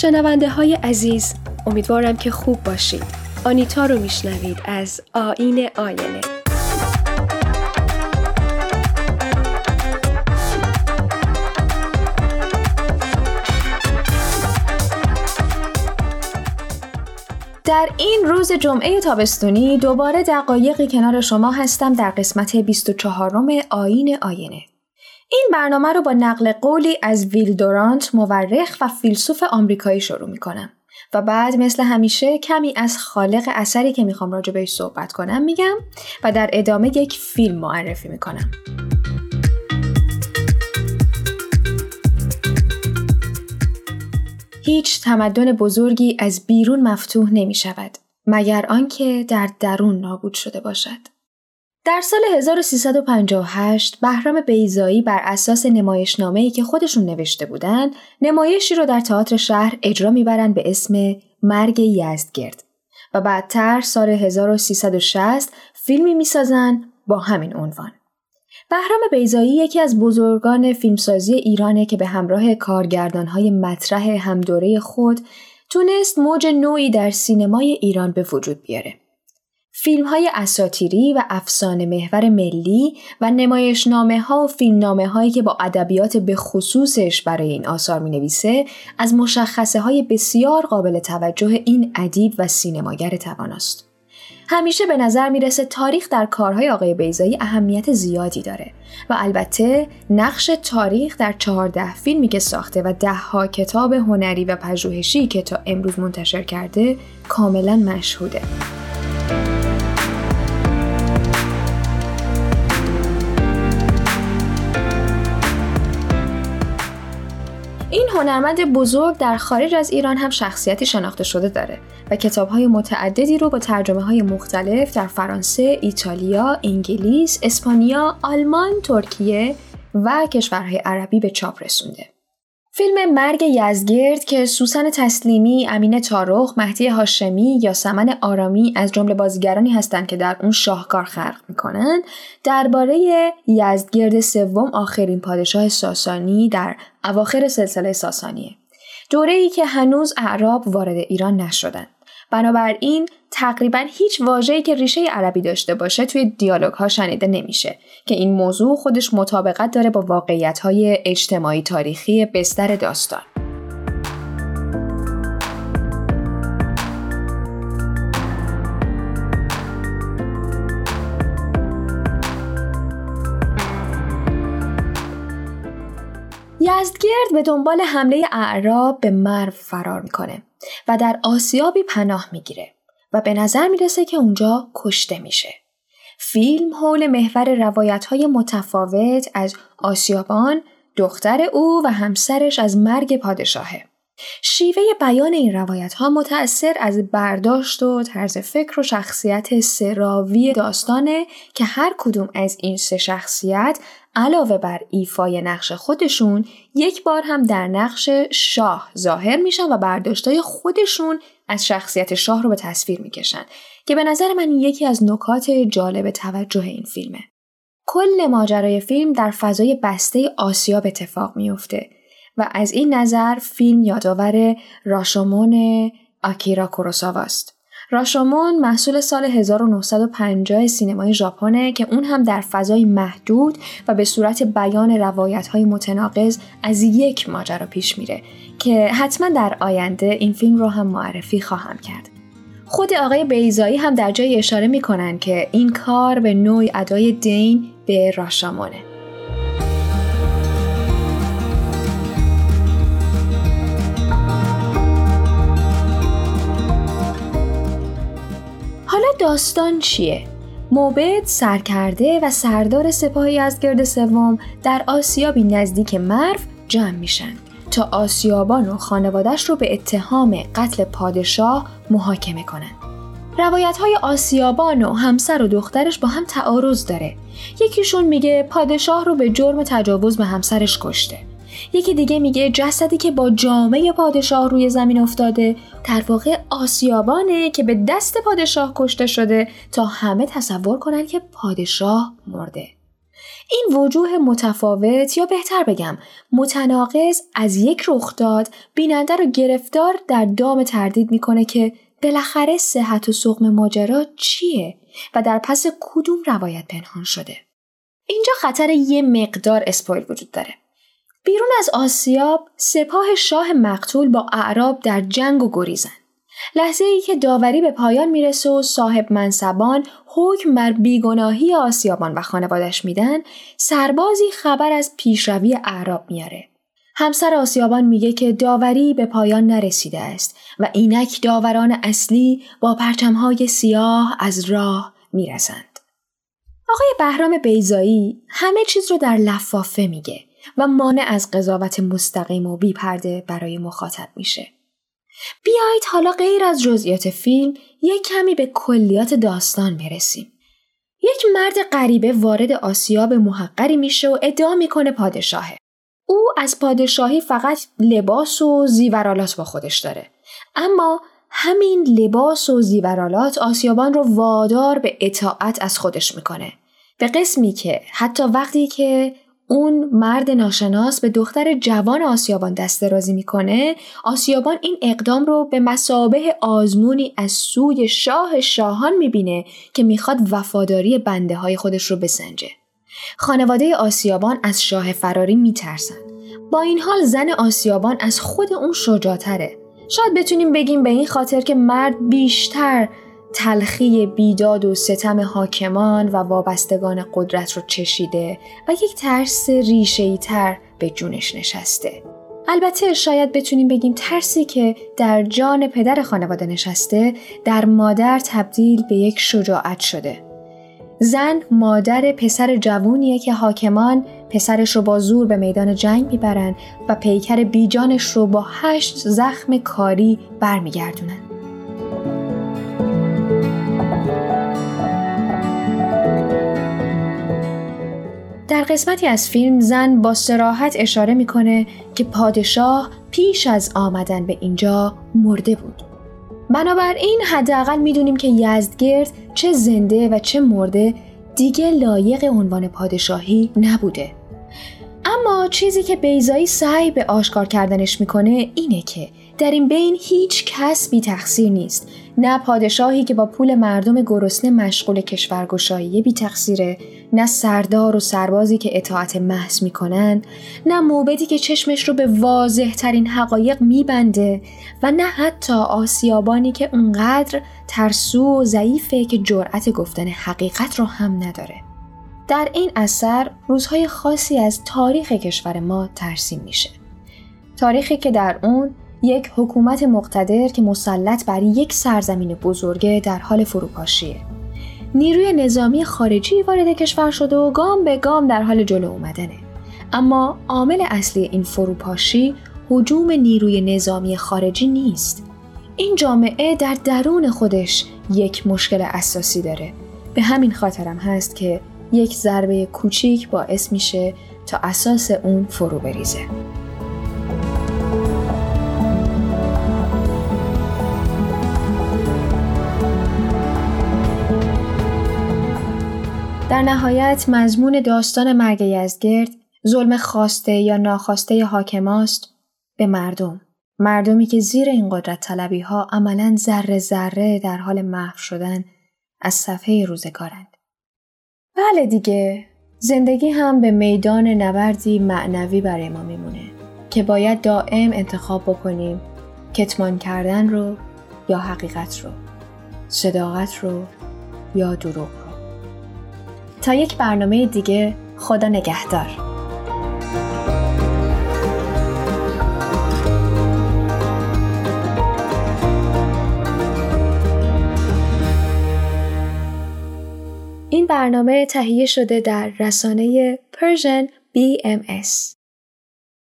شنونده های عزیز امیدوارم که خوب باشید آنیتا رو میشنوید از آین آینه در این روز جمعه تابستونی دوباره دقایقی کنار شما هستم در قسمت 24 آین آینه. این برنامه رو با نقل قولی از ویل دورانت مورخ و فیلسوف آمریکایی شروع می کنم و بعد مثل همیشه کمی از خالق اثری که می‌خوام راجع بهش صحبت کنم میگم و در ادامه یک فیلم معرفی می‌کنم. هیچ تمدن بزرگی از بیرون مفتوح نمی شود مگر آنکه در درون نابود شده باشد. در سال 1358 بهرام بیزایی بر اساس نمایشنامه‌ای که خودشون نوشته بودند نمایشی رو در تئاتر شهر اجرا می‌برند به اسم مرگ یزدگرد و بعدتر سال 1360 فیلمی می‌سازن با همین عنوان. بهرام بیزایی یکی از بزرگان فیلمسازی ایرانه که به همراه کارگردانهای مطرح همدوره خود تونست موج نوعی در سینمای ایران به وجود بیاره. فیلم های اساتیری و افسانه محور ملی و نمایشنامه ها و فیلمنامه هایی که با ادبیات به خصوصش برای این آثار می نویسه از مشخصه های بسیار قابل توجه این ادیب و سینماگر تواناست. همیشه به نظر می‌رسه تاریخ در کارهای آقای بیزایی اهمیت زیادی داره و البته نقش تاریخ در چهارده فیلمی که ساخته و دهها کتاب هنری و پژوهشی که تا امروز منتشر کرده کاملا مشهوده. هنرمند بزرگ در خارج از ایران هم شخصیتی شناخته شده داره و کتابهای متعددی رو با ترجمه های مختلف در فرانسه، ایتالیا، انگلیس، اسپانیا، آلمان، ترکیه و کشورهای عربی به چاپ رسونده. فیلم مرگ یزگرد که سوسن تسلیمی، امین تارخ، مهدی هاشمی یا سمن آرامی از جمله بازیگرانی هستند که در اون شاهکار خلق می‌کنند درباره یزدگرد سوم آخرین پادشاه ساسانی در اواخر سلسله ساسانیه. دوره ای که هنوز اعراب وارد ایران نشدند بنابراین تقریبا هیچ واژه‌ای که ریشه عربی داشته باشه توی دیالوگ ها شنیده نمیشه که این موضوع خودش مطابقت داره با واقعیت های اجتماعی تاریخی بستر داستان. یزدگرد به دنبال حمله اعراب به مرو فرار می‌کنه و در آسیابی پناه می‌گیره و به نظر می‌رسه که اونجا کشته میشه. فیلم حول محور روایت های متفاوت از آسیابان، دختر او و همسرش از مرگ پادشاهه. شیوه بیان این روایت ها متأثر از برداشت و طرز فکر و شخصیت سراوی داستانه که هر کدوم از این سه شخصیت علاوه بر ایفای نقش خودشون یک بار هم در نقش شاه ظاهر میشن و برداشتای خودشون از شخصیت شاه رو به تصویر می‌کشن که به نظر من یکی از نکات جالب توجه این فیلمه. کل ماجرای فیلم در فضای بسته آسیاب اتفاق میفته و از این نظر فیلم یادآور راشومون آکیرا کوروساواست. راشومون محصول سال 1950 سینمای ژاپنه که اون هم در فضای محدود و به صورت بیان روایت های متناقض از یک ماجرا پیش میره که حتما در آینده این فیلم رو هم معرفی خواهم کرد. خود آقای بیزایی هم در جای اشاره می‌کنن که این کار به نوعی ادای دین به راشامونه. داستان چیه؟ موبد سرکرده و سردار سپاهی از گرد سوم در آسیابی نزدیک مرف جمع میشن تا آسیابان و خانوادش رو به اتهام قتل پادشاه محاکمه کنند. روایت های آسیابان و همسر و دخترش با هم تعارض داره. یکیشون میگه پادشاه رو به جرم تجاوز به همسرش کشته. یکی دیگه میگه جسدی که با جامعه پادشاه روی زمین افتاده در واقع آسیابانه که به دست پادشاه کشته شده تا همه تصور کنند که پادشاه مرده. این وجوه متفاوت یا بهتر بگم متناقض از یک رخداد بیننده رو گرفتار در دام تردید می‌کنه که بالاخره صحت و سقم ماجرا چیه و در پس کدوم روایت پنهان شده اینجا خطر یه مقدار اسپویل وجود داره بیرون از آسیاب سپاه شاه مقتول با اعراب در جنگ و گریزن. لحظه ای که داوری به پایان می‌رسه و صاحب منصبان حکم بر بیگناهی آسیابان و خانوادش میدن سربازی خبر از پیشروی اعراب میاره همسر آسیابان میگه که داوری به پایان نرسیده است و اینک داوران اصلی با پرچمهای سیاه از راه می‌رسند. آقای بهرام بیزایی همه چیز رو در لفافه میگه. و مانع از قضاوت مستقیم و بیپرده برای مخاطب میشه. بیایید حالا غیر از جزئیات فیلم یک کمی به کلیات داستان برسیم. یک مرد غریبه وارد آسیاب محقری میشه و ادعا می‌کنه پادشاهه. او از پادشاهی فقط لباس و زیورالات با خودش داره. اما همین لباس و زیورالات آسیابان رو وادار به اطاعت از خودش می‌کنه. به قسمی که حتی وقتی که اون مرد ناشناس به دختر جوان آسیابان دست درازی می‌کنه. آسیابان این اقدام رو به مسابه آزمونی از سوی شاه شاهان می‌بینه که می‌خواد وفاداری بنده های خودش رو بسنجه. خانواده آسیابان از شاه فراری میترسن. با این حال زن آسیابان از خود اون شجاعتره. شاید بتونیم بگیم به این خاطر که مرد بیشتر تلخی بیداد و ستم حاکمان و وابستگان قدرت رو چشیده و یک ترس ریشه تر به جونش نشسته. البته شاید بتونیم بگیم ترسی که در جان پدر خانواده نشسته در مادر تبدیل به یک شجاعت شده. زن مادر پسر جوونیه که حاکمان پسرش رو با زور به میدان جنگ می‌برن و پیکر بیجانش رو با هشت زخم کاری برمیگردونن. در قسمتی از فیلم زن با سراحت اشاره می‌کنه که پادشاه پیش از آمدن به اینجا مرده بود. بنابراین حداقل می‌دونیم که یزدگرد چه زنده و چه مرده دیگه لایق عنوان پادشاهی نبوده. اما چیزی که بیزایی سعی به آشکار کردنش می‌کنه اینه که در این بین هیچ کس بی تقصیر نیست. نه پادشاهی که با پول مردم گرسنه مشغول کشورگشایی بی تقصیره نه سردار و سربازی که اطاعت محض می‌کنن نه موبدی که چشمش رو به واضح ترین حقایق میبنده و نه حتی آسیابانی که اونقدر ترسو و ضعیفه که جرأت گفتن حقیقت رو هم نداره. در این اثر روزهای خاصی از تاریخ کشور ما ترسیم میشه. تاریخی که در اون یک حکومت مقتدر که مسلط بر یک سرزمین بزرگه در حال فروپاشیه. نیروی نظامی خارجی وارد کشور شده و گام به گام در حال جلو اومدنه. اما عامل اصلی این فروپاشی حجوم نیروی نظامی خارجی نیست. این جامعه در درون خودش یک مشکل اساسی داره. به همین خاطرم هست که یک ضربه کوچیک باعث میشه تا اساس اون فرو بریزه. در نهایت مضمون داستان مرگ یزدگرد ظلم خواسته یا ناخواسته حاکماست به مردم. مردمی که زیر این قدرت طلبی ها عملا ذره ذره در حال محو شدن از صفحه روزگارند. بله دیگه زندگی هم به میدان نبردی معنوی برای ما میمونه که باید دائم انتخاب بکنیم کتمان کردن رو یا حقیقت رو صداقت رو یا دروغ. تا یک برنامه دیگه خدا نگهدار. این برنامه تهیه شده در رسانه Persian BMS